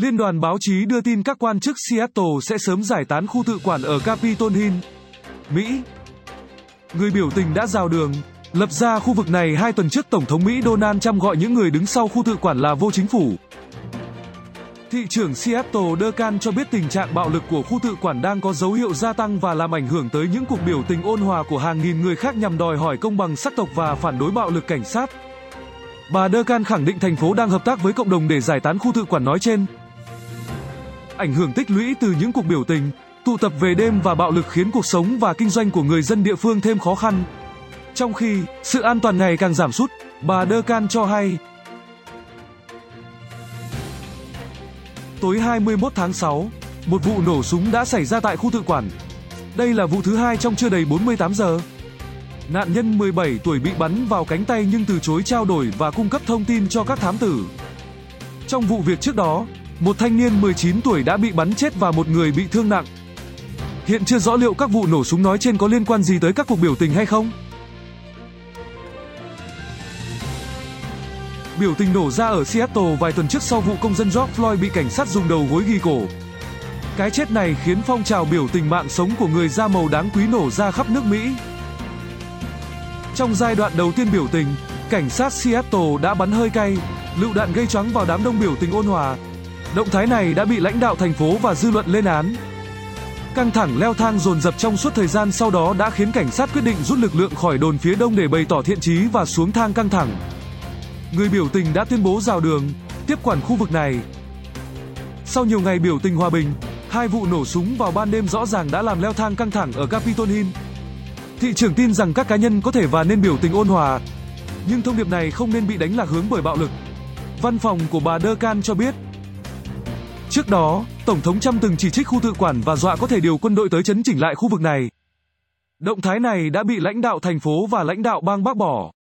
Liên đoàn báo chí đưa tin các quan chức Seattle sẽ sớm giải tán khu tự quản ở Capitol Hill, Mỹ. Người biểu tình đã rào đường, lập ra khu vực này hai tuần trước Tổng thống Mỹ Donald Trump gọi những người đứng sau khu tự quản là vô chính phủ. Thị trưởng Seattle Durkan cho biết tình trạng bạo lực của khu tự quản đang có dấu hiệu gia tăng và làm ảnh hưởng tới những cuộc biểu tình ôn hòa của hàng nghìn người khác nhằm đòi hỏi công bằng sắc tộc và phản đối bạo lực cảnh sát. Bà Durkan khẳng định thành phố đang hợp tác với cộng đồng để giải tán khu tự quản nói trên. Ảnh hưởng tích lũy từ những cuộc biểu tình, tụ tập về đêm và bạo lực khiến cuộc sống và kinh doanh của người dân địa phương thêm khó khăn. Trong khi sự an toàn ngày càng giảm sút, bà Durkan cho hay Tối 21 tháng 6, một vụ nổ súng đã xảy ra tại khu tự quản. Đây là vụ thứ hai trong chưa đầy 48 giờ. Nạn nhân 17 tuổi bị bắn vào cánh tay nhưng từ chối trao đổi và cung cấp thông tin cho các thám tử. Trong vụ việc trước đó, một thanh niên 19 tuổi đã bị bắn chết và một người bị thương nặng. Hiện chưa rõ liệu các vụ nổ súng nói trên có liên quan gì tới các cuộc biểu tình hay không. Biểu tình nổ ra ở Seattle vài tuần trước sau vụ công dân George Floyd bị cảnh sát dùng đầu gối ghi cổ. Cái chết này khiến phong trào biểu tình mạng sống của người da màu đáng quý nổ ra khắp nước Mỹ. Trong giai đoạn đầu tiên biểu tình, cảnh sát Seattle đã bắn hơi cay, lựu đạn gây choáng vào đám đông biểu tình ôn hòa. Động thái này đã bị lãnh đạo thành phố và dư luận lên án. Căng thẳng leo thang dồn dập trong suốt thời gian sau đó đã khiến cảnh sát quyết định rút lực lượng khỏi đồn phía đông để bày tỏ thiện chí và xuống thang căng thẳng. Người biểu tình đã tuyên bố rào đường, tiếp quản khu vực này. Sau nhiều ngày biểu tình hòa bình, hai vụ nổ súng vào ban đêm rõ ràng đã làm leo thang căng thẳng ở Capitol Hill. Thị trưởng tin rằng các cá nhân có thể và nên biểu tình ôn hòa, nhưng thông điệp này không nên bị đánh lạc hướng bởi bạo lực. Văn phòng của bà Durkan cho biết. Trước đó, Tổng thống Trump từng chỉ trích khu tự quản và dọa có thể điều quân đội tới chấn chỉnh lại khu vực này. Động thái này đã bị lãnh đạo thành phố và lãnh đạo bang bác bỏ.